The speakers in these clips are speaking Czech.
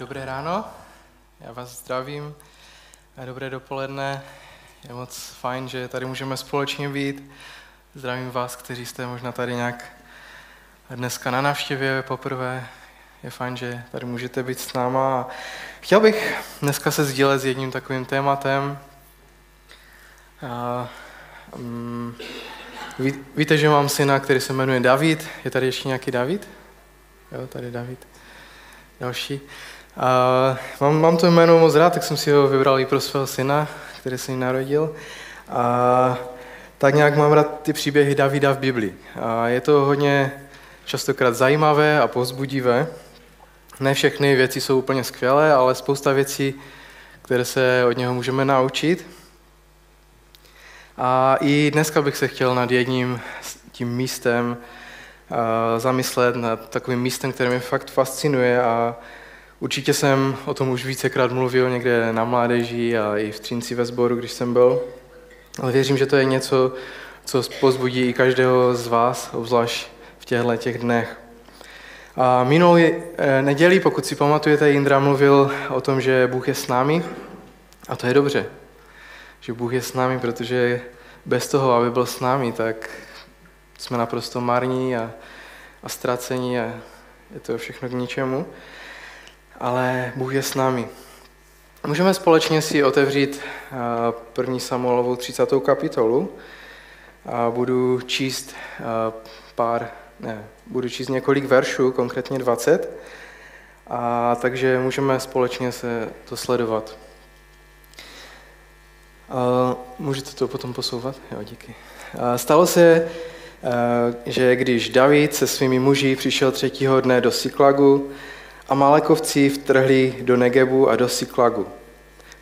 Dobré ráno, já vás zdravím. Dobré dopoledne, je moc fajn, že tady můžeme společně být. Zdravím vás, kteří jste možná tady nějak dneska na návštěvě poprvé. Je fajn, že tady můžete být s náma. Chtěl bych dneska se sdílet s jedním takovým tématem. A, um, ví, víte, že mám syna, který se jmenuje David. Je tady ještě nějaký David? Jo, tady David. Další. A mám, mám to jméno moc rád, tak jsem si ho vybral i pro svého syna, který se jim narodil. A tak nějak mám rád ty příběhy Davida v Biblii. A je to hodně častokrát zajímavé a pozbudivé. Ne všechny věci jsou úplně skvělé, ale spousta věcí, které se od něho můžeme naučit. A i dneska bych se chtěl nad jedním tím místem zamyslet, nad takovým místem, které mě fakt fascinuje a Určitě jsem o tom už vícekrát mluvil někde na mládeži a i v Třinci ve sboru, když jsem byl. Ale věřím, že to je něco, co pozbudí i každého z vás, obzvlášť v těchto těch dnech. A minulý eh, neděli, pokud si pamatujete, Indra mluvil o tom, že Bůh je s námi. A to je dobře, že Bůh je s námi, protože bez toho, aby byl s námi, tak jsme naprosto marní a, a ztracení a je to všechno k ničemu ale Bůh je s námi. Můžeme společně si otevřít eh, první Samuelovou 30. kapitolu a budu číst eh, pár, ne, budu číst několik veršů, konkrétně 20, a takže můžeme společně se to sledovat. A můžete to potom posouvat? Jo, díky. Stalo se, eh, že když David se svými muži přišel třetího dne do Siklagu, a Malekovci vtrhli do Negebu a do Siklagu.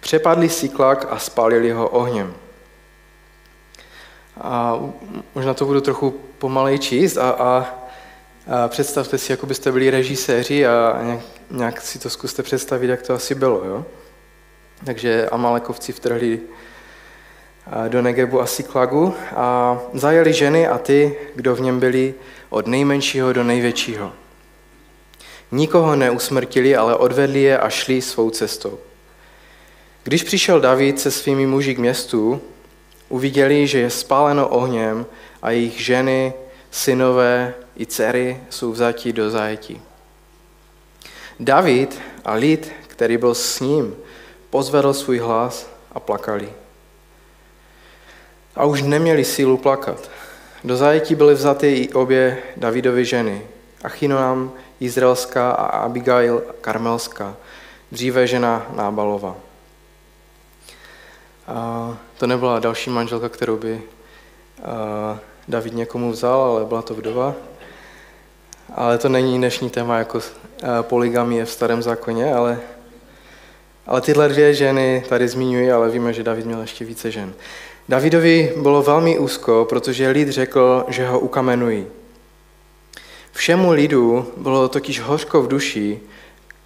Přepadli Siklak a spálili ho ohněm. A možná to budu trochu pomalej číst a, a, a představte si, jako byste byli režiséři a nějak, nějak si to zkuste představit, jak to asi bylo. Jo? Takže Amalekovci vtrhli do Negebu a Siklagu a zajeli ženy a ty, kdo v něm byli, od nejmenšího do největšího. Nikoho neusmrtili, ale odvedli je a šli svou cestou. Když přišel David se svými muži k městu, uviděli, že je spáleno ohněm a jejich ženy, synové i dcery jsou vzati do zajetí. David a lid, který byl s ním, pozvedl svůj hlas a plakali. A už neměli sílu plakat. Do zajetí byly vzaty i obě Davidovy ženy, Achinoam izraelská a Abigail karmelská, dříve žena Nábalova. A to nebyla další manželka, kterou by David někomu vzal, ale byla to vdova. Ale to není dnešní téma jako poligamie v starém zákoně, ale, ale tyhle dvě ženy tady zmiňuji, ale víme, že David měl ještě více žen. Davidovi bylo velmi úzko, protože lid řekl, že ho ukamenují. Všemu lidu bylo totiž hořko v duši,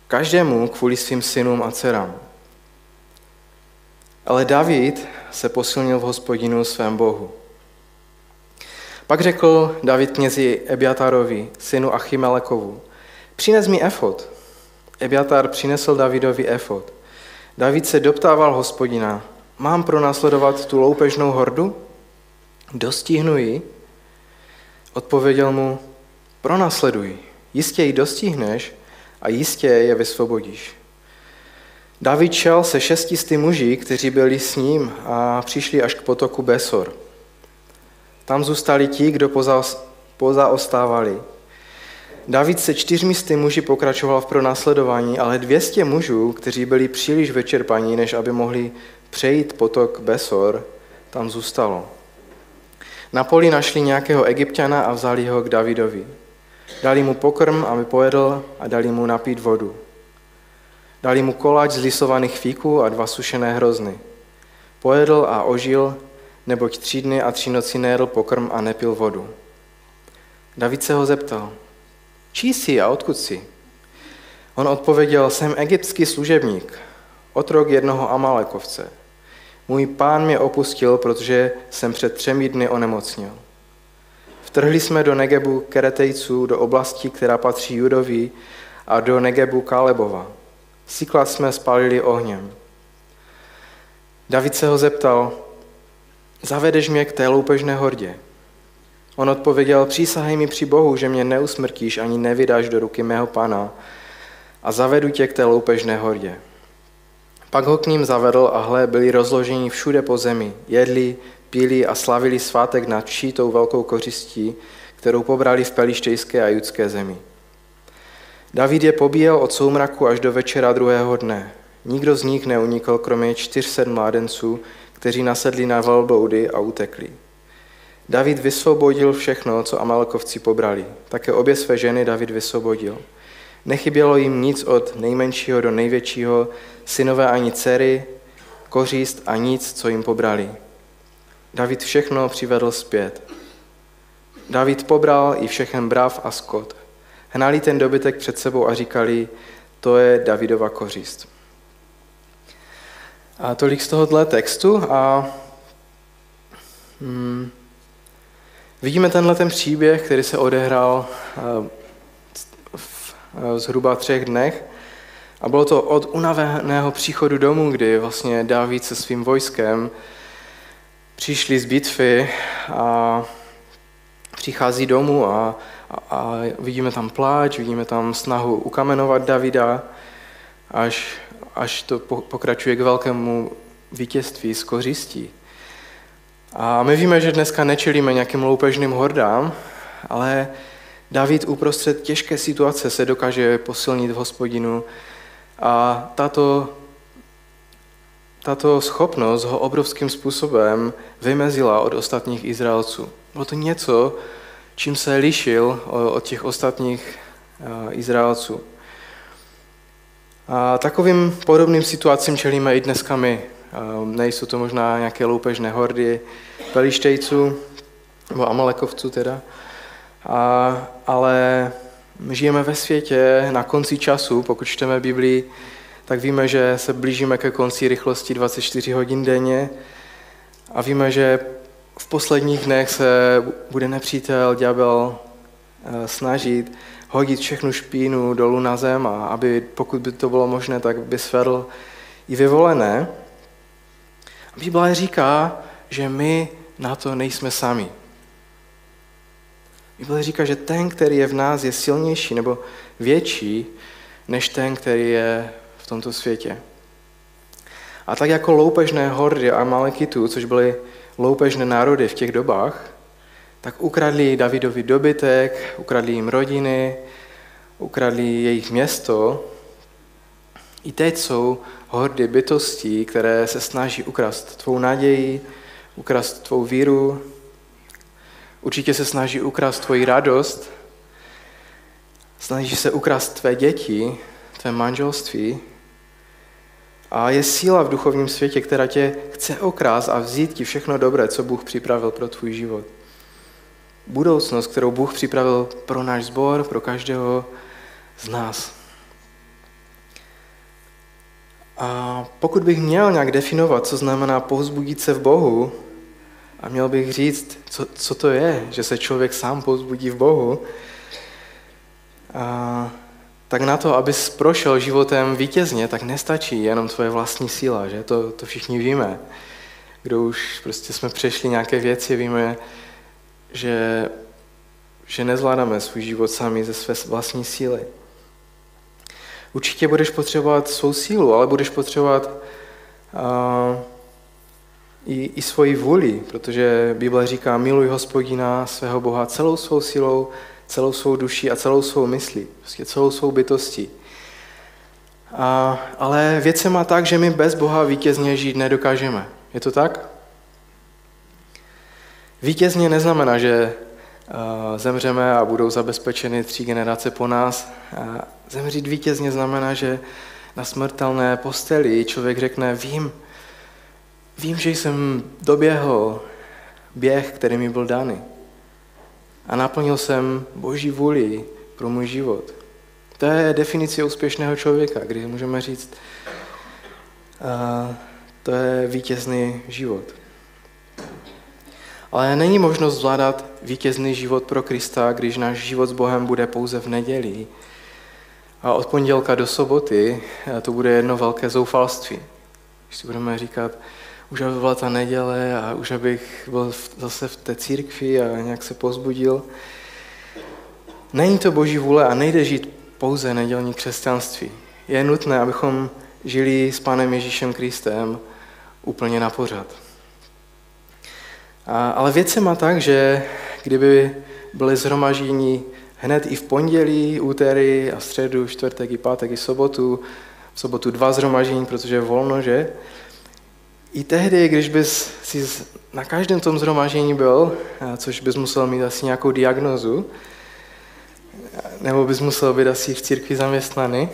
každému kvůli svým synům a dcerám. Ale David se posilnil v hospodinu svém Bohu. Pak řekl David knězi Ebiatarovi, synu Achimelekovu, přines mi efod. Ebiatar přinesl Davidovi efod. David se doptával hospodina, mám pronásledovat tu loupežnou hordu? Dostihnu ji? Odpověděl mu, Pronásleduj, jistě ji dostihneš a jistě je vysvobodíš. David šel se šestisty muži, kteří byli s ním a přišli až k potoku Besor. Tam zůstali ti, kdo pozaostávali. David se čtyřmisty muži pokračoval v pronásledování, ale dvěstě mužů, kteří byli příliš vyčerpaní, než aby mohli přejít potok Besor, tam zůstalo. Na poli našli nějakého egyptiana a vzali ho k Davidovi. Dali mu pokrm, aby pojedl a dali mu napít vodu. Dali mu koláč z lisovaných fíků a dva sušené hrozny. Pojedl a ožil, neboť tři dny a tři noci nejedl pokrm a nepil vodu. David se ho zeptal, čí jsi a odkud jsi? On odpověděl, jsem egyptský služebník, otrok jednoho Amalekovce. Můj pán mě opustil, protože jsem před třemi dny onemocnil. Vtrhli jsme do Negebu Keretejců, do oblasti, která patří Judovi, a do Negebu Kálebova. Síkla jsme spálili ohněm. David se ho zeptal, zavedeš mě k té loupežné hordě. On odpověděl, přísahej mi při Bohu, že mě neusmrtíš ani nevydáš do ruky mého pana a zavedu tě k té loupežné hordě. Pak ho k ním zavedl a hle, byli rozloženi všude po zemi. Jedli, pili a slavili svátek nad vší tou velkou kořistí, kterou pobrali v pelištejské a judské zemi. David je pobíjel od soumraku až do večera druhého dne. Nikdo z nich neunikl, kromě čtyřset mládenců, kteří nasedli na velbloudy a utekli. David vysvobodil všechno, co Amalkovci pobrali. Také obě své ženy David vysvobodil. Nechybělo jim nic od nejmenšího do největšího, synové ani dcery, kořist a nic, co jim pobrali. David všechno přivedl zpět. David pobral i všechen brav a skot. Hnali ten dobytek před sebou a říkali, to je Davidova kořist. A tolik z tohohle textu a hmm, vidíme tenhle ten příběh, který se odehrál eh, v zhruba třech dnech. A bylo to od unaveného příchodu domů, kdy vlastně David se svým vojskem přišli z bitvy a přichází domů a, a, a vidíme tam pláč, vidíme tam snahu ukamenovat Davida, až, až to pokračuje k velkému vítězství z kořistí. A my víme, že dneska nečelíme nějakým loupežným hordám, ale David uprostřed těžké situace se dokáže posilnit v hospodinu a tato, tato schopnost ho obrovským způsobem vymezila od ostatních Izraelců. Bylo to něco, čím se lišil od těch ostatních eh, Izraelců. A takovým podobným situacím čelíme i dneska my. Eh, nejsou to možná nějaké loupežné hordy pelištejců, nebo amalekovců teda, a, ale žijeme ve světě na konci času, pokud čteme Biblii, tak víme, že se blížíme ke konci rychlosti 24 hodin denně a víme, že v posledních dnech se bude nepřítel, ďábel eh, snažit hodit všechnu špínu dolů na zem a aby, pokud by to bylo možné, tak by svedl i vyvolené. Bible říká, že my na to nejsme sami. Bible říká, že ten, který je v nás, je silnější nebo větší, než ten, který je v tomto světě. A tak jako loupežné hordy a Malekitů, což byly loupežné národy v těch dobách, tak ukradli Davidovi dobytek, ukradli jim rodiny, ukradli jejich město. I teď jsou hordy bytostí, které se snaží ukrast tvou naději, ukrast tvou víru, určitě se snaží ukrast tvoji radost, snaží se ukrast tvé děti, tvé manželství, a je síla v duchovním světě, která tě chce okrást a vzít ti všechno dobré, co Bůh připravil pro tvůj život. Budoucnost, kterou Bůh připravil pro náš sbor, pro každého z nás. A pokud bych měl nějak definovat, co znamená povzbudit se v Bohu, a měl bych říct, co, co to je, že se člověk sám povzbudí v Bohu, a tak na to, abys prošel životem vítězně, tak nestačí jenom tvoje vlastní síla, že? To, to všichni víme. Kdo už prostě jsme přešli nějaké věci, víme, že, že nezvládáme svůj život sami ze své vlastní síly. Určitě budeš potřebovat svou sílu, ale budeš potřebovat uh, i, i svoji vůli, protože Bible říká, miluj hospodina svého Boha celou svou silou, celou svou duší a celou svou myslí, prostě celou svou bytostí. A, ale věc se má tak, že my bez Boha vítězně žít nedokážeme. Je to tak? Vítězně neznamená, že uh, zemřeme a budou zabezpečeny tři generace po nás. Zemřít vítězně znamená, že na smrtelné posteli člověk řekne, vím, vím, že jsem doběhl běh, který mi byl daný a naplnil jsem Boží vůli pro můj život. To je definice úspěšného člověka, kdy můžeme říct, uh, to je vítězný život. Ale není možnost zvládat vítězný život pro Krista, když náš život s Bohem bude pouze v neděli A od pondělka do soboty to bude jedno velké zoufalství. Když si budeme říkat, už aby byla ta neděle a už abych byl zase v té církvi a nějak se pozbudil. Není to boží vůle a nejde žít pouze nedělní křesťanství. Je nutné, abychom žili s Pánem Ježíšem Kristem úplně na pořad. A, ale věc se má tak, že kdyby byly zhromaždění hned i v pondělí, úterý a středu, čtvrtek i pátek i sobotu, v sobotu dva zhromaždění, protože je volno, že? I tehdy, když bys si na každém tom zhromaždění byl, což bys musel mít asi nějakou diagnozu, nebo bys musel být asi v církvi zaměstnaný,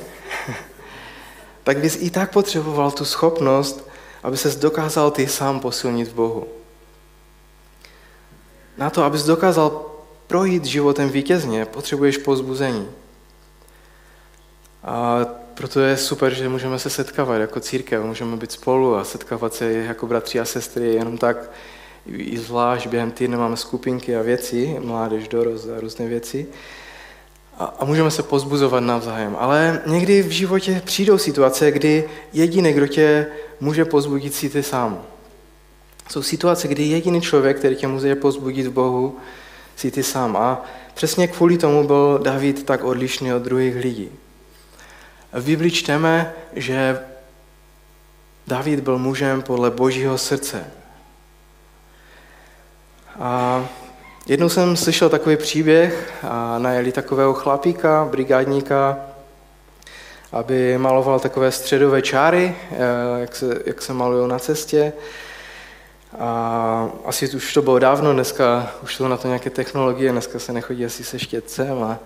tak bys i tak potřeboval tu schopnost, aby ses dokázal ty sám posilnit v Bohu. Na to, abys dokázal projít životem vítězně, potřebuješ pozbuzení. A proto je super, že můžeme se setkávat jako církev, můžeme být spolu a setkávat se jako bratři a sestry, jenom tak i zvlášť během týdne máme skupinky a věci, mládež, dorost a různé věci. A, a můžeme se pozbuzovat navzájem. Ale někdy v životě přijdou situace, kdy jediný, kdo tě může pozbudit, si ty sám. Jsou situace, kdy jediný člověk, který tě může pozbudit v Bohu, si ty sám. A přesně kvůli tomu byl David tak odlišný od druhých lidí. V Biblii čteme, že David byl mužem podle božího srdce. A jednou jsem slyšel takový příběh a najeli takového chlapíka, brigádníka, aby maloval takové středové čáry, eh, jak se, jak se malují na cestě. A asi už to bylo dávno, dneska už jsou na to nějaké technologie, dneska se nechodí asi se štětcem a,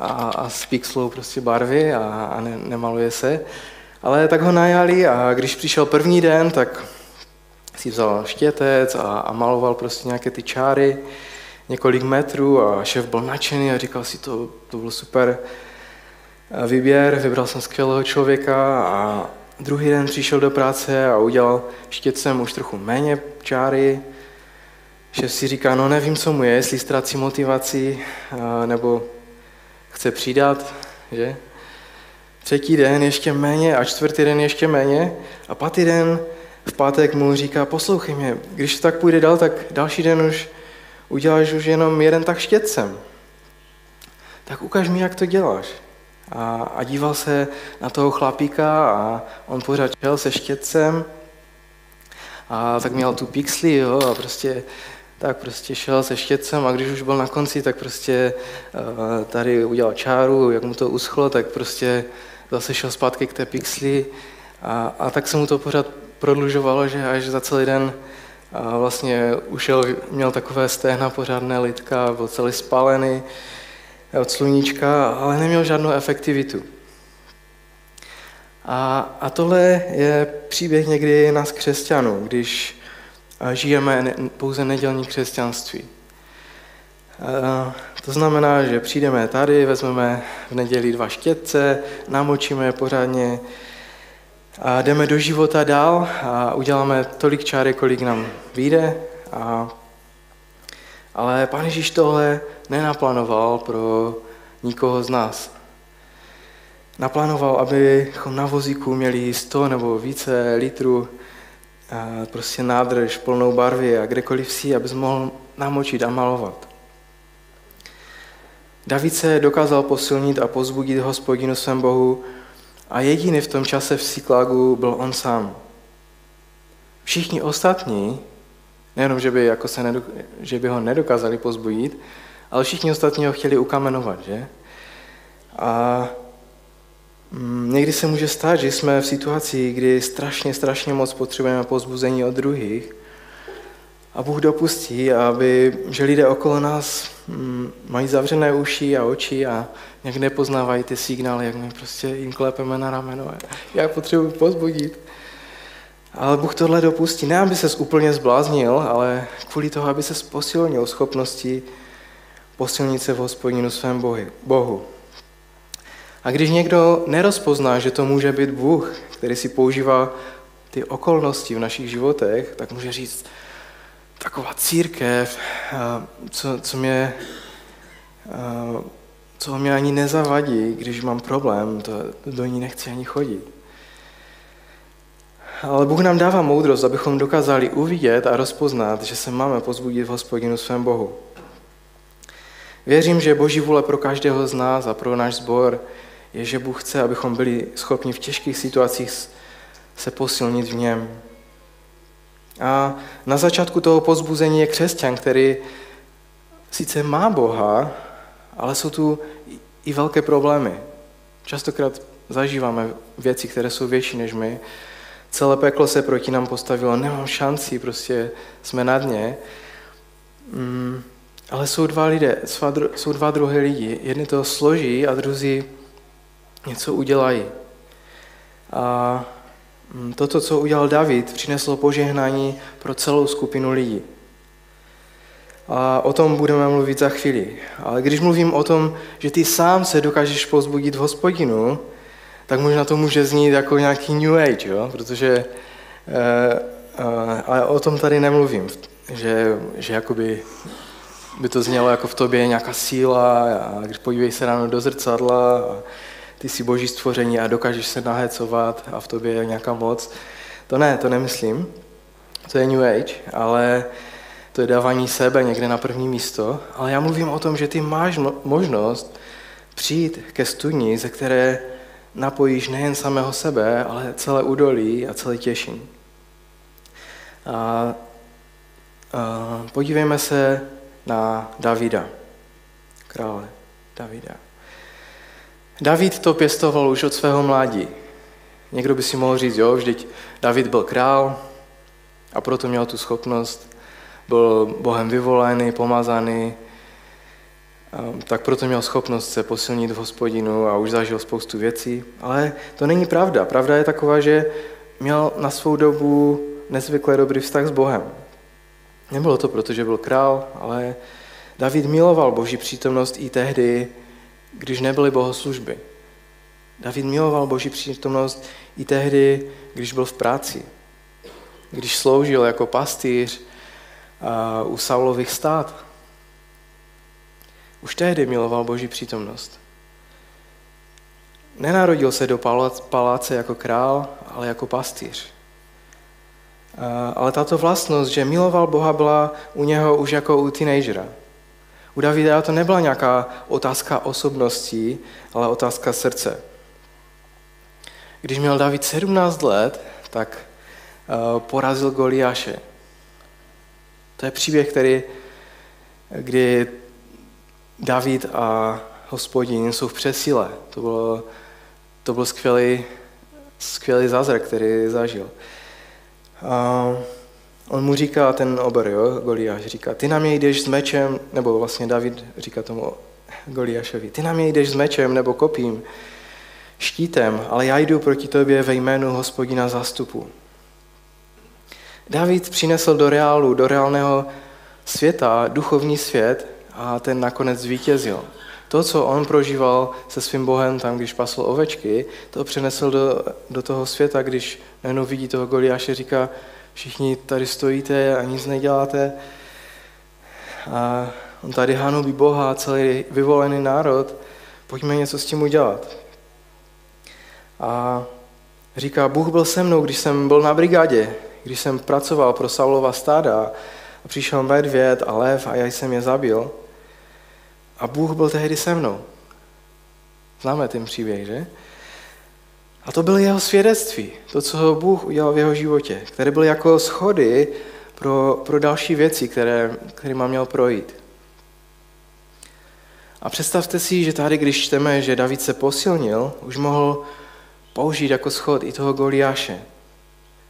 a, a s pixlou prostě barvy a, a ne, nemaluje se. Ale tak ho najali a když přišel první den, tak si vzal štětec a, a maloval prostě nějaké ty čáry, několik metrů a šéf byl nadšený a říkal si, to, to byl super výběr, vybral jsem skvělého člověka a druhý den přišel do práce a udělal štětcem už trochu méně čáry. Šéf si říká, no nevím, co mu je, jestli ztrácí motivaci nebo chce přidat, že? Třetí den ještě méně a čtvrtý den ještě méně a pátý den v pátek mu říká, poslouchej mě, když to tak půjde dál, tak další den už uděláš už jenom jeden tak štětcem. Tak ukaž mi, jak to děláš. A, a díval se na toho chlapíka a on pořád šel se štětcem a tak měl tu pixli, jo, a prostě tak prostě šel se štětcem a když už byl na konci, tak prostě uh, tady udělal čáru, jak mu to uschlo, tak prostě zase šel zpátky k té pixli a, a tak se mu to pořád prodlužovalo, že až za celý den a vlastně ušel, měl takové stehna pořádné litka, byl celý spalený od sluníčka, ale neměl žádnou efektivitu. A, a tohle je příběh někdy nás křesťanů, když žijeme pouze nedělní křesťanství. To znamená, že přijdeme tady, vezmeme v neděli dva štětce, namočíme je pořádně a jdeme do života dál a uděláme tolik čáry, kolik nám vyjde. A, ale Pán Ježíš tohle nenaplánoval pro nikoho z nás. Naplánoval, abychom na vozíku měli 100 nebo více litrů prostě nádrž plnou barvy a kdekoliv si, abys mohl namočit a malovat. David se dokázal posilnit a pozbudit hospodinu svém Bohu a jediný v tom čase v Siklagu byl on sám. Všichni ostatní, nejenom, že by, jako se nedok- že by ho nedokázali pozbudit, ale všichni ostatní ho chtěli ukamenovat, že? A někdy se může stát, že jsme v situaci, kdy strašně, strašně moc potřebujeme pozbuzení od druhých a Bůh dopustí, aby, že lidé okolo nás mm, mají zavřené uši a oči a nějak nepoznávají ty signály, jak my prostě jim klepeme na rameno. Já potřebuji pozbudit. Ale Bůh tohle dopustí, ne aby se úplně zbláznil, ale kvůli toho, aby se posilnil schopnosti posilnit se v hospodinu svém Bohu. A když někdo nerozpozná, že to může být Bůh, který si používá ty okolnosti v našich životech, tak může říct, taková církev, co, co mě co mě ani nezavadí, když mám problém, to do ní nechci ani chodit. Ale Bůh nám dává moudrost, abychom dokázali uvidět a rozpoznat, že se máme pozbudit v hospodinu svém Bohu. Věřím, že Boží vůle pro každého z nás a pro náš sbor je, že Bůh chce, abychom byli schopni v těžkých situacích se posilnit v něm. A na začátku toho pozbuzení je křesťan, který sice má Boha, ale jsou tu i velké problémy. Častokrát zažíváme věci, které jsou větší než my. Celé peklo se proti nám postavilo, nemám šanci, prostě jsme na dně. Mm, ale jsou dva lidé, jsou dva druhé lidi. Jedni to složí a druzí něco udělají. A mm, toto, co udělal David, přineslo požehnání pro celou skupinu lidí. A o tom budeme mluvit za chvíli. Ale když mluvím o tom, že ty sám se dokážeš pozbudit v hospodinu, tak možná to může znít jako nějaký New Age, jo? protože e, e, ale o tom tady nemluvím, že, že jakoby by to znělo jako v tobě nějaká síla a když podívej se ráno do zrcadla a ty jsi boží stvoření a dokážeš se nahecovat a v tobě je nějaká moc. To ne, to nemyslím. To je New Age, ale to je dávání sebe někde na první místo. Ale já mluvím o tom, že ty máš možnost přijít ke studni, ze které napojíš nejen samého sebe, ale celé údolí a celý těšin. A, a podívejme se na Davida, krále Davida. David to pěstoval už od svého mládí. Někdo by si mohl říct, jo, vždyť David byl král a proto měl tu schopnost, byl Bohem vyvolený, pomazaný, tak proto měl schopnost se posilnit v hospodinu a už zažil spoustu věcí. Ale to není pravda. Pravda je taková, že měl na svou dobu nezvykle dobrý vztah s Bohem. Nebylo to proto, že byl král, ale David miloval Boží přítomnost i tehdy, když nebyly bohoslužby. David miloval Boží přítomnost i tehdy, když byl v práci. Když sloužil jako pastýř u Saulových stát. Už tehdy miloval Boží přítomnost. Nenarodil se do paláce jako král, ale jako pastýř. Ale tato vlastnost, že miloval Boha, byla u něho už jako u teenagera. U Davida to nebyla nějaká otázka osobností, ale otázka srdce. Když měl David 17 let, tak porazil Goliáše. To je příběh, který, kdy David a hospodin jsou v přesile. To, bylo, to byl skvělý, skvělý zázrak, který zažil. A on mu říká, ten obor, jo, Goliáš, říká, ty na mě jdeš s mečem, nebo vlastně David říká tomu Goliášovi, ty na mě jdeš s mečem nebo kopím, štítem, ale já jdu proti tobě ve jménu hospodina zastupu. David přinesl do reálu, do reálného světa, duchovní svět a ten nakonec zvítězil. To, co on prožíval se svým Bohem tam, když pasl ovečky, to přenesl do, do toho světa, když najednou vidí toho Goliáše, říká, všichni tady stojíte a nic neděláte. A on tady hanobí Boha, celý vyvolený národ, pojďme něco s tím udělat. A říká, Bůh byl se mnou, když jsem byl na brigádě, když jsem pracoval pro Saulova stáda a přišel medvěd a lev a já jsem je zabil. A Bůh byl tehdy se mnou. Známe ten příběh, že? A to bylo jeho svědectví, to, co Bůh udělal v jeho životě, které byly jako schody pro, pro další věci, které, kterýma měl projít. A představte si, že tady, když čteme, že David se posilnil, už mohl použít jako schod i toho Goliáše.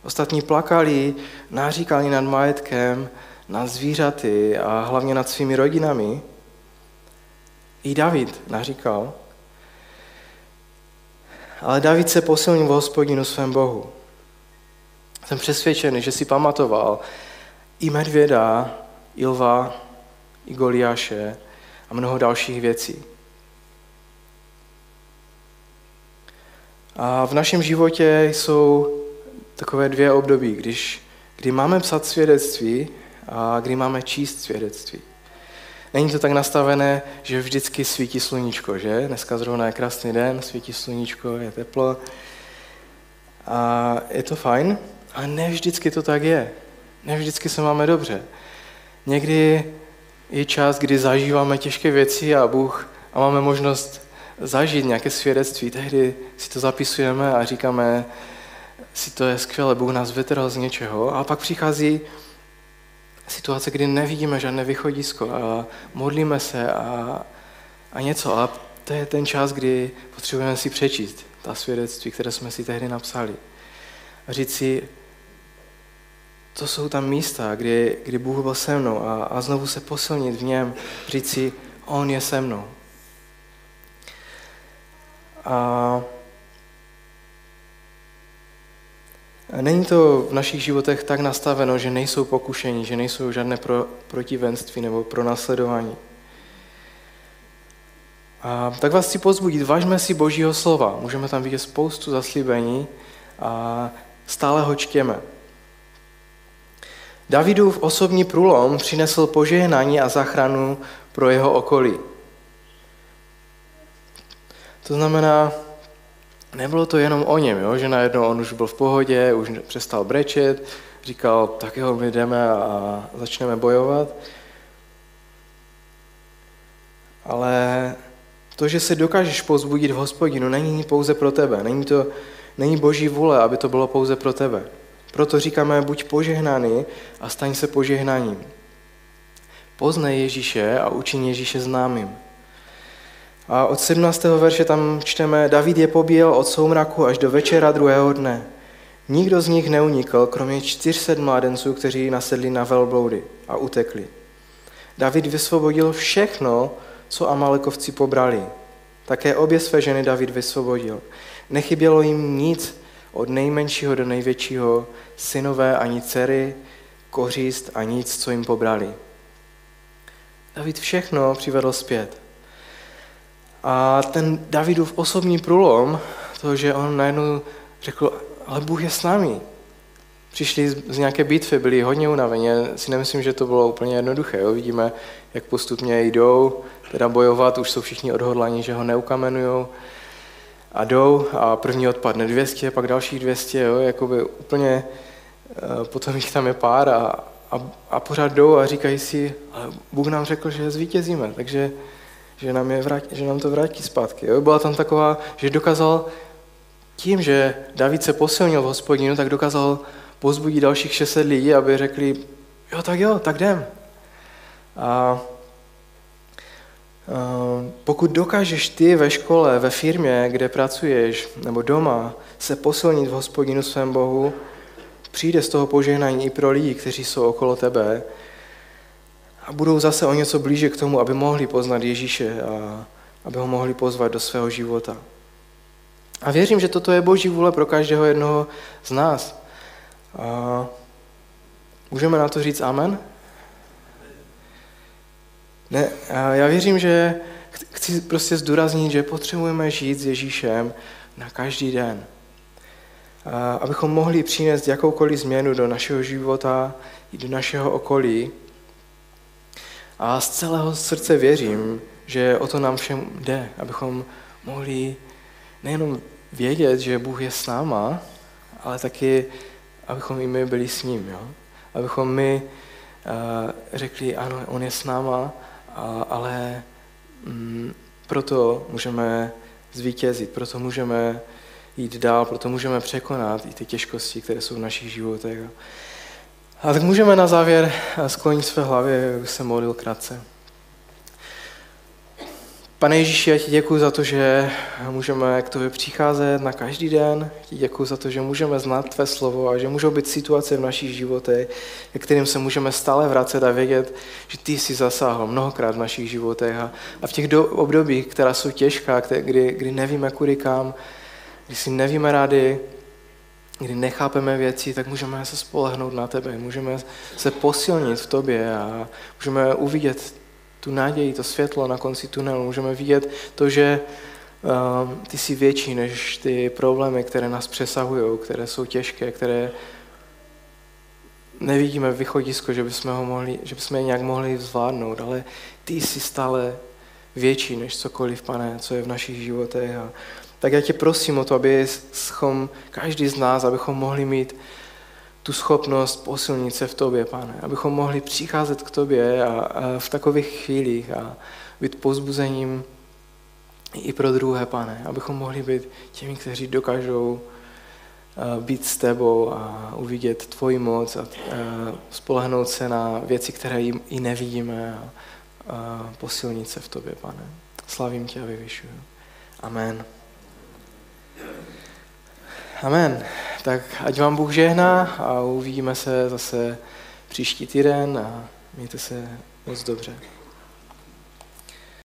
Ostatní plakali, náříkali nad majetkem, nad zvířaty a hlavně nad svými rodinami. I David naříkal. Ale David se posilnil v hospodinu svém Bohu. Jsem přesvědčený, že si pamatoval i medvěda, i lva, i Goliáše a mnoho dalších věcí. A v našem životě jsou takové dvě období, když, kdy máme psat svědectví a kdy máme číst svědectví. Není to tak nastavené, že vždycky svítí sluníčko, že? Dneska zrovna je krásný den, svítí sluníčko, je teplo. A je to fajn, ale ne vždycky to tak je. Ne vždycky se máme dobře. Někdy je čas, kdy zažíváme těžké věci a Bůh a máme možnost zažít nějaké svědectví. Tehdy si to zapisujeme a říkáme si, to je skvělé, Bůh nás vytrhl z něčeho. A pak přichází situace, kdy nevidíme žádné východisko a modlíme se a, a něco. A to je ten čas, kdy potřebujeme si přečíst ta svědectví, které jsme si tehdy napsali. A říct si, to jsou tam místa, kdy, kdy Bůh byl se mnou a, a znovu se posilnit v něm, říct si, On je se mnou. A Není to v našich životech tak nastaveno, že nejsou pokušení, že nejsou žádné pro, protivenství nebo pro následování. A tak vás chci pozbudit, vážme si Božího slova. Můžeme tam vidět spoustu zaslíbení a stále ho čtěme. Davidův osobní průlom přinesl požehnání a zachranu pro jeho okolí. To znamená, nebylo to jenom o něm, jo? že najednou on už byl v pohodě, už přestal brečet, říkal, tak jo, my jdeme a začneme bojovat. Ale to, že se dokážeš pozbudit v hospodinu, není pouze pro tebe. Není to není boží vůle, aby to bylo pouze pro tebe. Proto říkáme, buď požehnaný a staň se požehnaním. Poznej Ježíše a učin Ježíše známým. A od 17. verše tam čteme, David je pobíjel od soumraku až do večera druhého dne. Nikdo z nich neunikl, kromě 400 mládenců, kteří nasedli na velbloudy a utekli. David vysvobodil všechno, co Amalekovci pobrali. Také obě své ženy David vysvobodil. Nechybělo jim nic od nejmenšího do největšího, synové ani dcery, kořist a nic, co jim pobrali. David všechno přivedl zpět. A ten Davidův osobní průlom, to, že on najednou řekl, ale Bůh je s námi. Přišli z nějaké bitvy, byli hodně unavení. Si nemyslím, že to bylo úplně jednoduché. Jo? Vidíme, jak postupně jdou teda bojovat, už jsou všichni odhodlaní, že ho neukamenují. A jdou a první odpadne 200, pak dalších 200, jo? Jakoby úplně, eh, potom jich tam je pár a, a, a pořád jdou a říkají si, ale Bůh nám řekl, že zvítězíme, takže že nám, je vrátí, že nám to vrátí zpátky. Jo? Byla tam taková, že dokázal tím, že David se posilnil v hospodinu, tak dokázal pozbudit dalších 600 lidí, aby řekli, jo, tak jo, tak jdem. A pokud dokážeš ty ve škole, ve firmě, kde pracuješ, nebo doma, se posilnit v hospodinu svém Bohu, přijde z toho požehnání i pro lidi, kteří jsou okolo tebe, a budou zase o něco blíže k tomu, aby mohli poznat Ježíše a aby ho mohli pozvat do svého života. A věřím, že toto je boží vůle pro každého jednoho z nás. A můžeme na to říct amen? Ne, já věřím, že chci prostě zdůraznit, že potřebujeme žít s Ježíšem na každý den. Abychom mohli přinést jakoukoliv změnu do našeho života i do našeho okolí, a z celého srdce věřím, že o to nám všem jde, abychom mohli nejenom vědět, že Bůh je s náma, ale taky, abychom i my byli s ním. Jo? Abychom my uh, řekli, ano, on je s náma, a, ale mm, proto můžeme zvítězit, proto můžeme jít dál, proto můžeme překonat i ty těžkosti, které jsou v našich životech. A tak můžeme na závěr sklonit své hlavě, jak se modlil krátce. Pane Ježíši, já ti děkuji za to, že můžeme k tobě přicházet na každý den. Ti děkuji za to, že můžeme znát tvé slovo a že můžou být situace v našich životech, kterým se můžeme stále vracet a vědět, že ty jsi zasáhl mnohokrát v našich životech. A, v těch do, obdobích, která jsou těžká, kdy, kdy nevíme kudy kam, kdy si nevíme rádi, kdy nechápeme věci, tak můžeme se spolehnout na tebe, můžeme se posilnit v tobě a můžeme uvidět tu naději, to světlo na konci tunelu, můžeme vidět to, že uh, ty jsi větší než ty problémy, které nás přesahují, které jsou těžké, které nevidíme východisko, že bychom, ho mohli, že bychom je nějak mohli zvládnout, ale ty jsi stále větší než cokoliv, pane, co je v našich životech. A tak já tě prosím o to, aby schom, každý z nás, abychom mohli mít tu schopnost posilnit se v tobě, pane. Abychom mohli přicházet k tobě a, a v takových chvílích a být pozbuzením i pro druhé, pane. Abychom mohli být těmi, kteří dokážou být s tebou a uvidět tvoji moc a spolehnout se na věci, které i nevidíme a, a posilnit se v tobě, pane. Slavím tě a vyvyšuju. Amen. Amen. Tak ať vám Bůh žehná a uvidíme se zase příští týden a mějte se moc dobře.